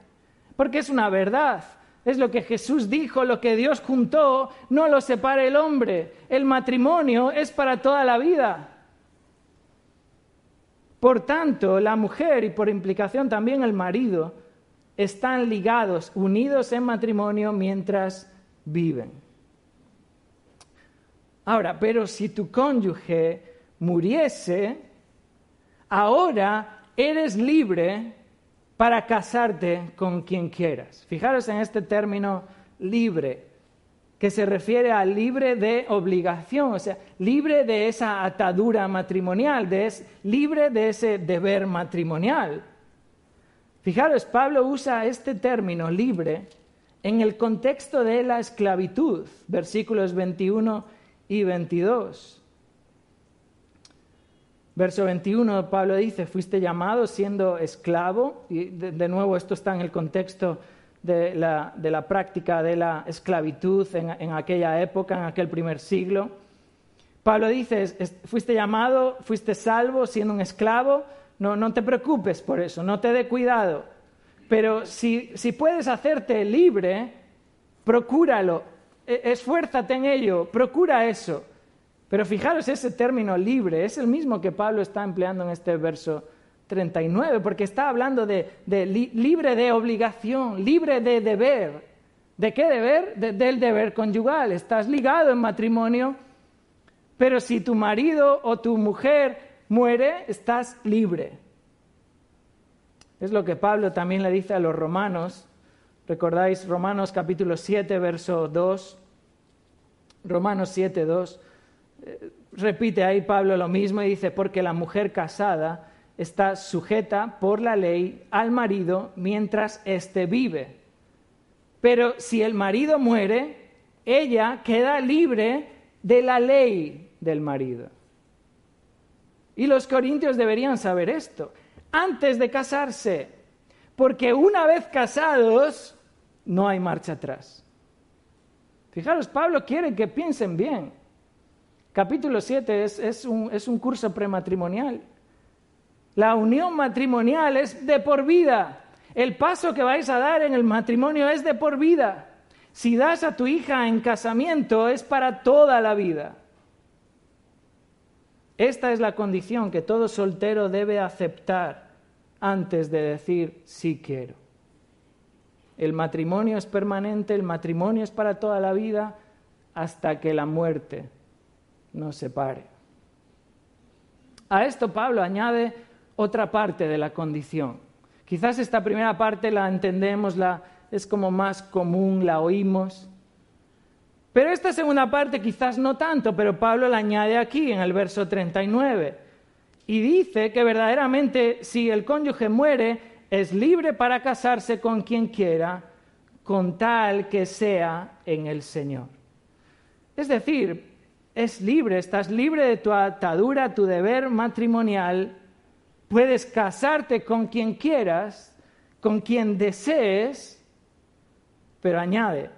Porque es una verdad. Es lo que Jesús dijo, lo que Dios juntó, no lo separa el hombre. El matrimonio es para toda la vida. Por tanto, la mujer y por implicación también el marido están ligados, unidos en matrimonio mientras viven. Ahora, pero si tu cónyuge muriese, ahora eres libre para casarte con quien quieras. Fijaros en este término libre, que se refiere a libre de obligación, o sea, libre de esa atadura matrimonial, de libre de ese deber matrimonial. Fijaros, Pablo usa este término libre en el contexto de la esclavitud, versículos 21 y 22. Verso 21, Pablo dice, fuiste llamado siendo esclavo, y de, nuevo esto está en el contexto de la, práctica de la esclavitud en, en, aquella época, en aquel primer siglo. Pablo dice, fuiste llamado, fuiste salvo siendo un esclavo, no, no te preocupes por eso, no te dé cuidado. Pero si, si puedes hacerte libre, procúralo, esfuérzate en ello, procura eso. Pero fijaros, ese término libre es el mismo que Pablo está empleando en este verso 39, porque está hablando de, libre de obligación, libre de deber. ¿De qué deber? del deber conyugal. Estás ligado en matrimonio, pero si tu marido o tu mujer muere, estás libre. Es lo que Pablo también le dice a los romanos. ¿Recordáis Romanos capítulo 7, verso 2? Romanos 7, 2. Eh, repite ahí Pablo lo mismo y dice, porque la mujer casada está sujeta por la ley al marido mientras éste vive. Pero si el marido muere, ella queda libre de la ley del marido. Y los corintios deberían saber esto, antes de casarse, porque una vez casados no hay marcha atrás. Fijaros, Pablo quiere que piensen bien. Capítulo 7 es, un, es un curso prematrimonial. La unión matrimonial es de por vida. El paso que vais a dar en el matrimonio es de por vida. Si das a tu hija en casamiento es para toda la vida. Esta es la condición que todo soltero debe aceptar antes de decir sí quiero. El matrimonio es permanente, el matrimonio es para toda la vida hasta que la muerte nos separe. A esto Pablo añade otra parte de la condición. Quizás esta primera parte la entendemos, la, es como más común, la oímos, pero esta segunda parte quizás no tanto, pero Pablo la añade aquí en el verso 39. Y dice que verdaderamente si el cónyuge muere, es libre para casarse con quien quiera, con tal que sea en el Señor. Es decir, es libre, estás libre de tu atadura, tu deber matrimonial, puedes casarte con quien quieras, con quien desees, pero añade,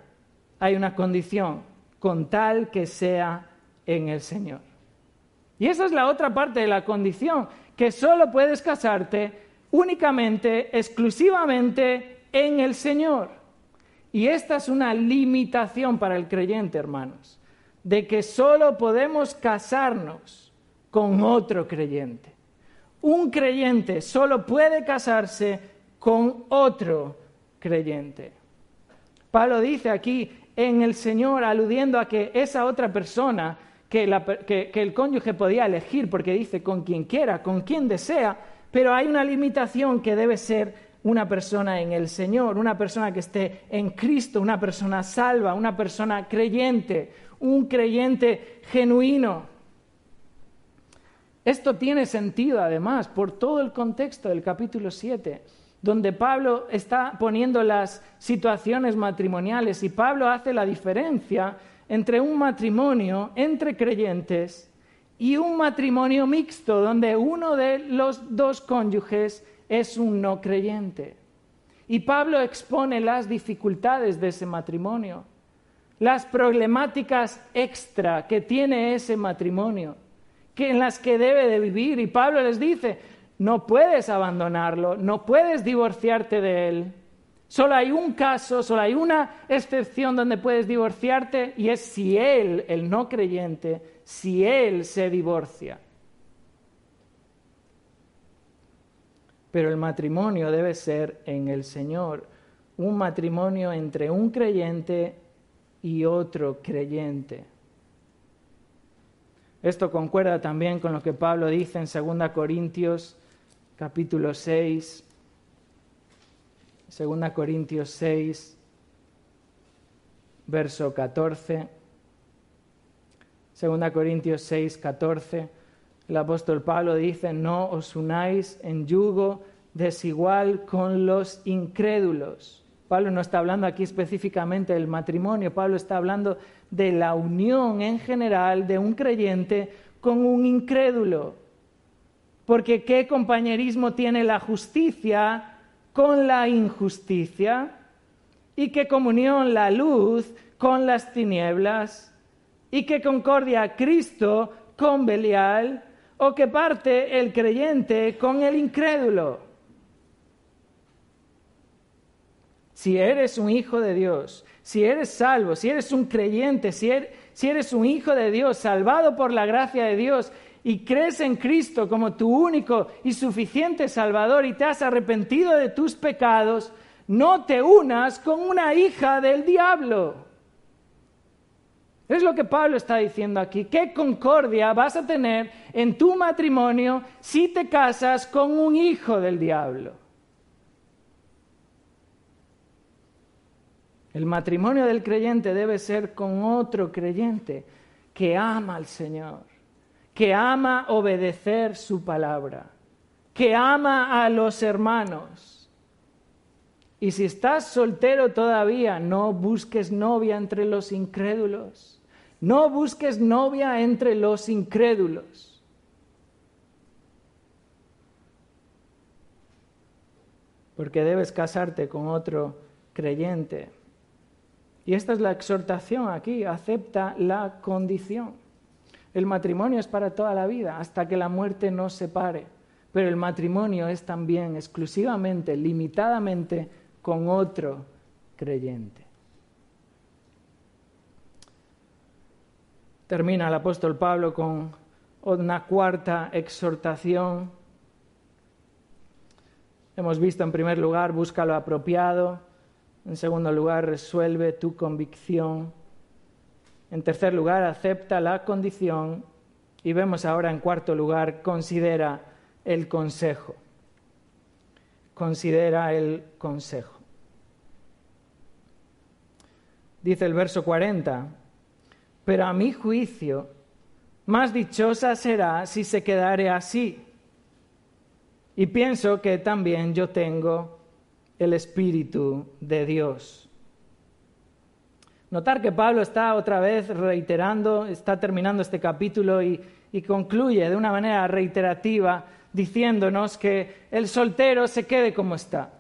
hay una condición, con tal que sea en el Señor. Y esa es la otra parte de la condición, que solo puedes casarte únicamente, exclusivamente en el Señor. Y esta es una limitación para el creyente, hermanos, de que solo podemos casarnos con otro creyente. Un creyente solo puede casarse con otro creyente. Pablo dice aquí en el Señor, aludiendo a que esa otra persona que, el cónyuge podía elegir, porque dice con quien quiera, con quien desea, pero hay una limitación que debe ser una persona en el Señor, una persona que esté en Cristo, una persona salva, una persona creyente, un creyente genuino. Esto tiene sentido además por todo el contexto del capítulo 7 donde Pablo está poniendo las situaciones matrimoniales y Pablo hace la diferencia entre un matrimonio entre creyentes y un matrimonio mixto donde uno de los dos cónyuges es un no creyente. Y Pablo expone las dificultades de ese matrimonio, las problemáticas extra que tiene ese matrimonio, que en las que debe de vivir. Y Pablo les dice, no puedes abandonarlo, no puedes divorciarte de él. Solo hay un caso, solo hay una excepción donde puedes divorciarte y es si él, el no creyente, si él se divorcia. Pero el matrimonio debe ser en el Señor, un matrimonio entre un creyente y otro creyente. Esto concuerda también con lo que Pablo dice en 2 Corintios capítulo 6, 2 Corintios 6, verso 14. 2 Corintios 6, 14. El apóstol Pablo dice, no os unáis en yugo desigual con los incrédulos. Pablo no está hablando aquí específicamente del matrimonio, Pablo está hablando de la unión en general de un creyente con un incrédulo. Porque ¿qué compañerismo tiene la justicia con la injusticia? ¿Y qué comunión la luz con las tinieblas? ¿Y qué concordia Cristo con Belial? ¿O qué parte el creyente con el incrédulo? Si eres un hijo de Dios, si eres salvo, si eres un creyente, si eres, si eres un hijo de Dios, salvado por la gracia de Dios, y crees en Cristo como tu único y suficiente Salvador y te has arrepentido de tus pecados, no te unas con una hija del diablo. Es lo que Pablo está diciendo aquí. ¿Qué concordia vas a tener en tu matrimonio si te casas con un hijo del diablo? El matrimonio del creyente debe ser con otro creyente que ama al Señor que ama obedecer su palabra, que ama a los hermanos. Y si estás soltero todavía, no busques novia entre los incrédulos. No busques novia entre los incrédulos. Porque debes casarte con otro creyente. Y esta es la exhortación aquí, acepta la condición. El matrimonio es para toda la vida, hasta que la muerte nos separe. Pero el matrimonio es también exclusivamente, limitadamente, con otro creyente. Termina el apóstol Pablo con una cuarta exhortación. Hemos visto en primer lugar, busca lo apropiado. En segundo lugar, resuelve tu convicción. En tercer lugar, acepta la condición. Y vemos ahora en cuarto lugar, considera el consejo. Considera el consejo. Dice el verso 40, pero a mi juicio, más dichosa será si se quedare así. Y pienso que también yo tengo el Espíritu de Dios. Notar que Pablo está otra vez reiterando, está terminando este capítulo y, concluye de una manera reiterativa diciéndonos que el soltero se quede como está.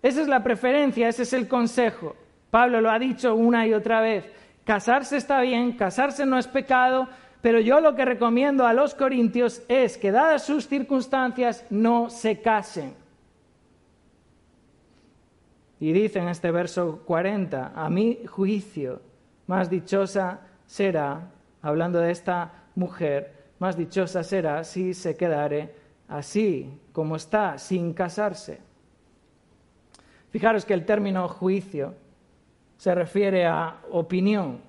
Esa es la preferencia, ese es el consejo. Pablo lo ha dicho una y otra vez. Casarse está bien, casarse no es pecado, pero yo lo que recomiendo a los corintios es que dadas sus circunstancias no se casen. Y dice en este verso 40, a mi juicio, más dichosa será, hablando de esta mujer, más dichosa será si se quedare así como está, sin casarse. Fijaros que el término juicio se refiere a opinión.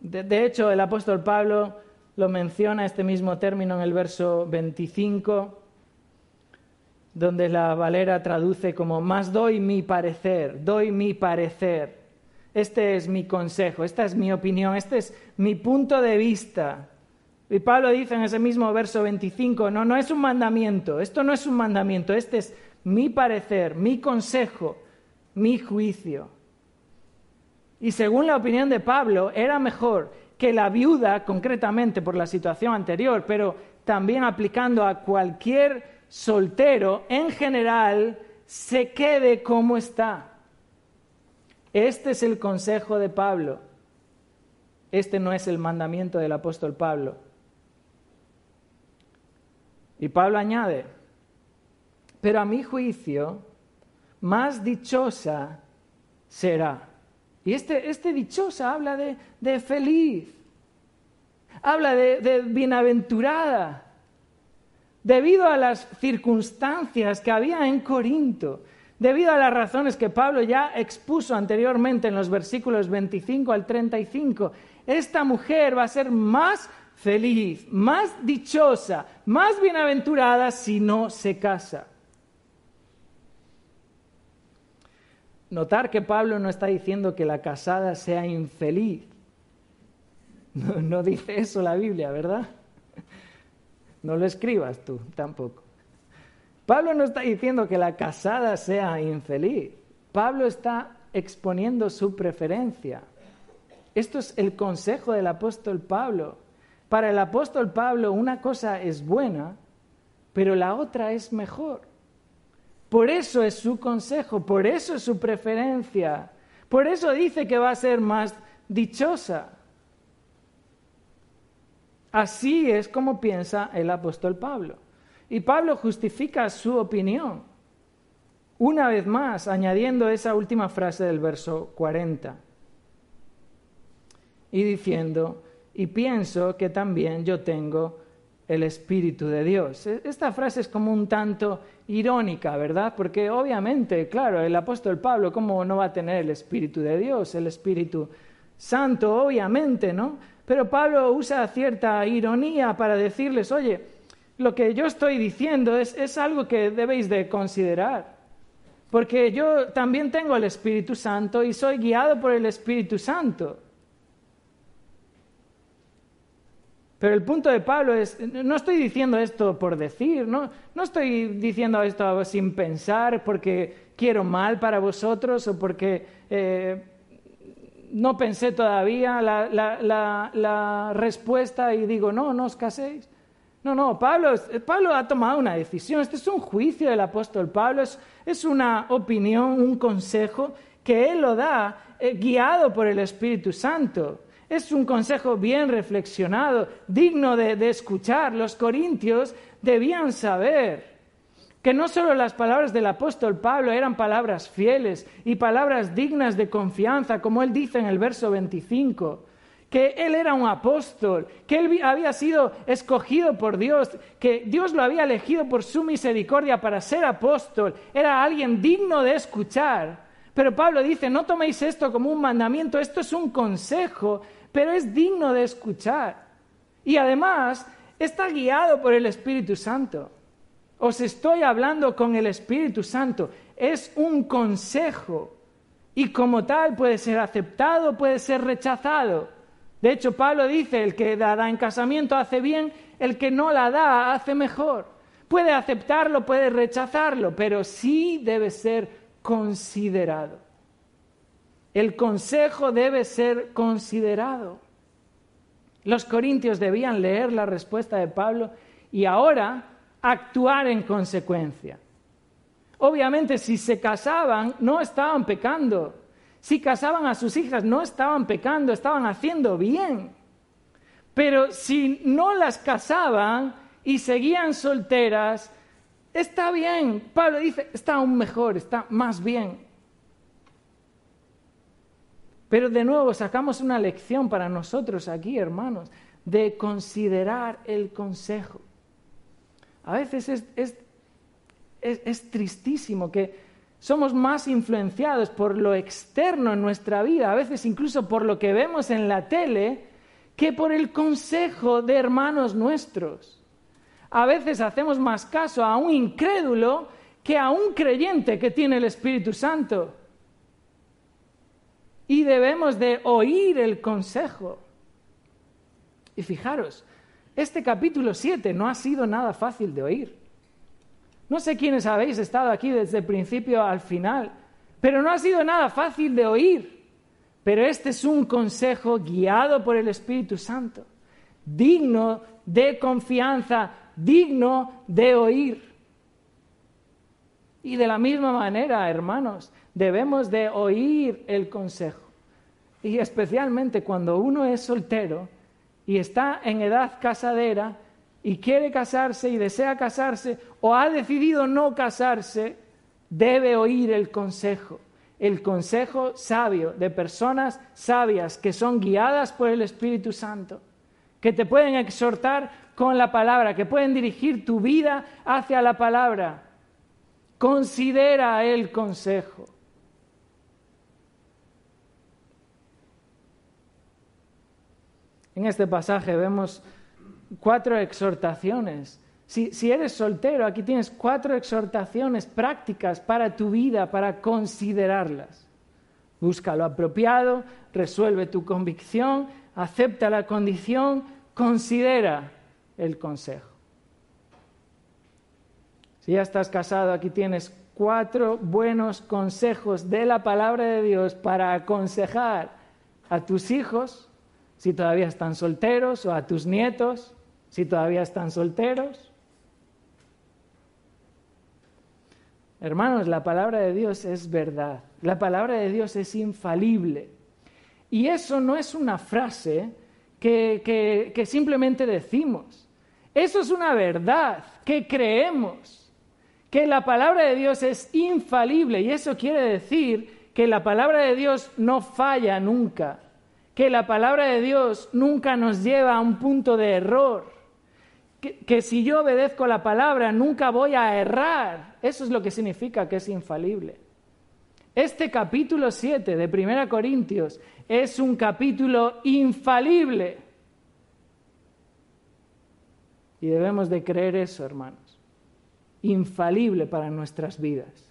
De, hecho, el apóstol Pablo lo menciona este mismo término en el verso 25 donde la Valera traduce como más doy mi parecer, doy mi parecer. Este es mi consejo, esta es mi opinión, este es mi punto de vista. Y Pablo dice en ese mismo verso 25, no, no es un mandamiento, esto no es un mandamiento, este es mi parecer, mi consejo, mi juicio. Y según la opinión de Pablo, era mejor que la viuda, concretamente por la situación anterior, pero también aplicando a cualquier soltero, en general, se quede como está. Este es el consejo de Pablo. Este no es el mandamiento del apóstol Pablo. Y Pablo añade, pero a mi juicio, más dichosa será. Y este, este dichosa habla de, feliz, habla de, de bienaventurada, debido a las circunstancias que había en Corinto, debido a las razones que Pablo ya expuso anteriormente en los versículos 25 al 35, esta mujer va a ser más feliz, más dichosa, más bienaventurada si no se casa. Notar que Pablo no está diciendo que la casada sea infeliz. No, dice eso la Biblia, ¿verdad? No lo escribas tú tampoco. Pablo no está diciendo que la casada sea infeliz. Pablo está exponiendo su preferencia. Esto es el consejo del apóstol Pablo. Para el apóstol Pablo una cosa es buena, pero la otra es mejor. Por eso es su consejo, por eso es su preferencia, por eso dice que va a ser más dichosa. Así es como piensa el apóstol Pablo. Y Pablo justifica su opinión, una vez más, añadiendo esa última frase del verso 40, y diciendo, y pienso que también yo tengo el Espíritu de Dios. E, esta frase es como un tanto irónica, ¿verdad? Porque obviamente, claro, el apóstol Pablo, ¿cómo no va a tener el Espíritu de Dios, el Espíritu Santo, obviamente, ¿no? Pero Pablo usa cierta ironía para decirles, oye, lo que yo estoy diciendo es, es algo que debéis de considerar. Porque yo también tengo el Espíritu Santo y soy guiado por el Espíritu Santo. Pero el punto de Pablo es, no estoy diciendo esto por decir, no, no estoy diciendo esto sin pensar porque quiero mal para vosotros o porque eh, no pensé todavía la, respuesta y digo, no, no os caséis. No, no, Pablo, Pablo ha tomado una decisión. Este es un juicio del apóstol Pablo, es, es una opinión, un consejo que él lo da eh, guiado por el Espíritu Santo. Es un consejo bien reflexionado, digno de, escuchar. Los corintios debían saber que no solo las palabras del apóstol Pablo eran palabras fieles y palabras dignas de confianza, como él dice en el verso 25, que él era un apóstol, que él había sido escogido por Dios, que Dios lo había elegido por su misericordia para ser apóstol, era alguien digno de escuchar. Pero Pablo dice, no toméis esto como un mandamiento, esto es un consejo pero es digno de escuchar. Y además está guiado por el Espíritu Santo. Os estoy hablando con el Espíritu Santo. Es un consejo. Y como tal puede ser aceptado, puede ser rechazado. De hecho, Pablo dice, el que da en casamiento hace bien, el que no la da hace mejor. Puede aceptarlo, puede rechazarlo, pero sí debe ser considerado. El consejo debe ser considerado. Los corintios debían leer la respuesta de Pablo y ahora actuar en consecuencia. Obviamente, si se casaban, no estaban pecando. Si casaban a sus hijas, no estaban pecando, estaban haciendo bien. Pero si no las casaban y seguían solteras, está bien. Pablo dice, está aún mejor, está más bien. Pero de nuevo sacamos una lección para nosotros aquí, hermanos, de considerar el consejo. A veces es, tristísimo que somos más influenciados por lo externo en nuestra vida, a veces incluso por lo que vemos en la tele, que por el consejo de hermanos nuestros. A veces hacemos más caso a un incrédulo que a un creyente que tiene el Espíritu Santo y debemos de oír el consejo. Y fijaros, este capítulo 7 no ha sido nada fácil de oír. No sé quiénes habéis estado aquí desde el principio al final, pero no ha sido nada fácil de oír. pero este es un consejo guiado por el Espíritu Santo, digno de confianza, digno de oír. Y de la misma manera, hermanos, debemos de oír el consejo. Y especialmente cuando uno es soltero y está en edad casadera y quiere casarse y desea casarse o ha decidido no casarse, debe oír el consejo, el consejo sabio de personas sabias que son guiadas por el Espíritu Santo, que te pueden exhortar con la palabra, que pueden dirigir tu vida hacia la palabra. Considera el consejo. En este pasaje vemos cuatro exhortaciones. Si, eres soltero, aquí tienes cuatro exhortaciones prácticas para tu vida, para considerarlas. Busca lo apropiado, resuelve tu convicción, acepta la condición, considera el consejo. Si ya estás casado, aquí tienes cuatro buenos consejos de la palabra de Dios para aconsejar a tus hijos, si todavía están solteros, o a tus nietos, si todavía están solteros. Hermanos, la palabra de Dios es verdad, la palabra de Dios es infalible. Y eso no es una frase que, que simplemente decimos, eso es una verdad que creemos, que la palabra de Dios es infalible y eso quiere decir que la palabra de Dios no falla nunca que la palabra de Dios nunca nos lleva a un punto de error, que, si yo obedezco la palabra nunca voy a errar. Eso es lo que significa que es infalible. Este capítulo 7 de 1 Corintios es un capítulo infalible. Y debemos de creer eso, hermanos. Infalible para nuestras vidas.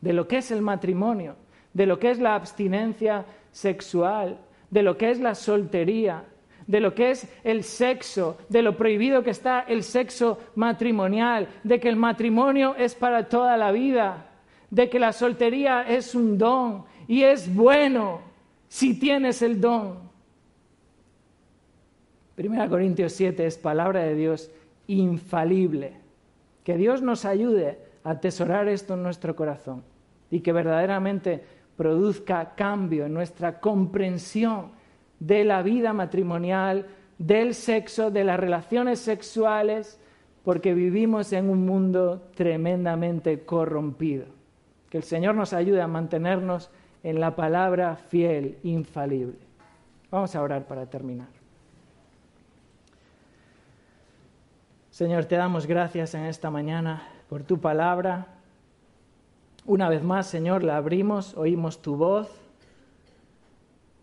De lo que es el matrimonio, de lo que es la abstinencia sexual, de lo que es la soltería, de lo que es el sexo, de lo prohibido que está el sexo matrimonial, de que el matrimonio es para toda la vida, de que la soltería es un don y es bueno si tienes el don. Primera Corintios 7 es palabra de Dios infalible. Que Dios nos ayude a atesorar esto en nuestro corazón y que verdaderamente produzca cambio en nuestra comprensión de la vida matrimonial, del sexo, de las relaciones sexuales, porque vivimos en un mundo tremendamente corrompido. Que el Señor nos ayude a mantenernos en la palabra fiel, infalible. Vamos a orar para terminar. Señor, te damos gracias en esta mañana por tu palabra. Una vez más, Señor, la abrimos, oímos tu voz.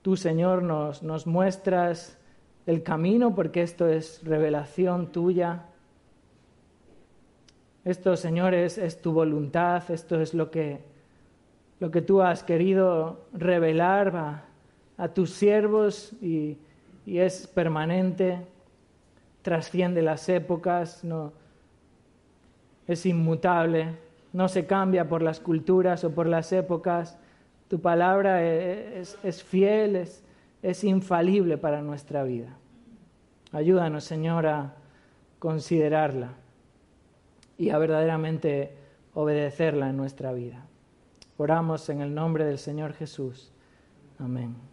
Tú, Señor, nos, nos muestras el camino porque esto es revelación tuya. Esto, Señor, es, tu voluntad, esto es lo que, lo que tú has querido revelar a, a tus siervos y, y, es permanente, trasciende las épocas, no, es inmutable no se cambia por las culturas o por las épocas. Tu palabra es, fiel, es, es infalible para nuestra vida. Ayúdanos, Señor, a considerarla y a verdaderamente obedecerla en nuestra vida. Oramos en el nombre del Señor Jesús. Amén.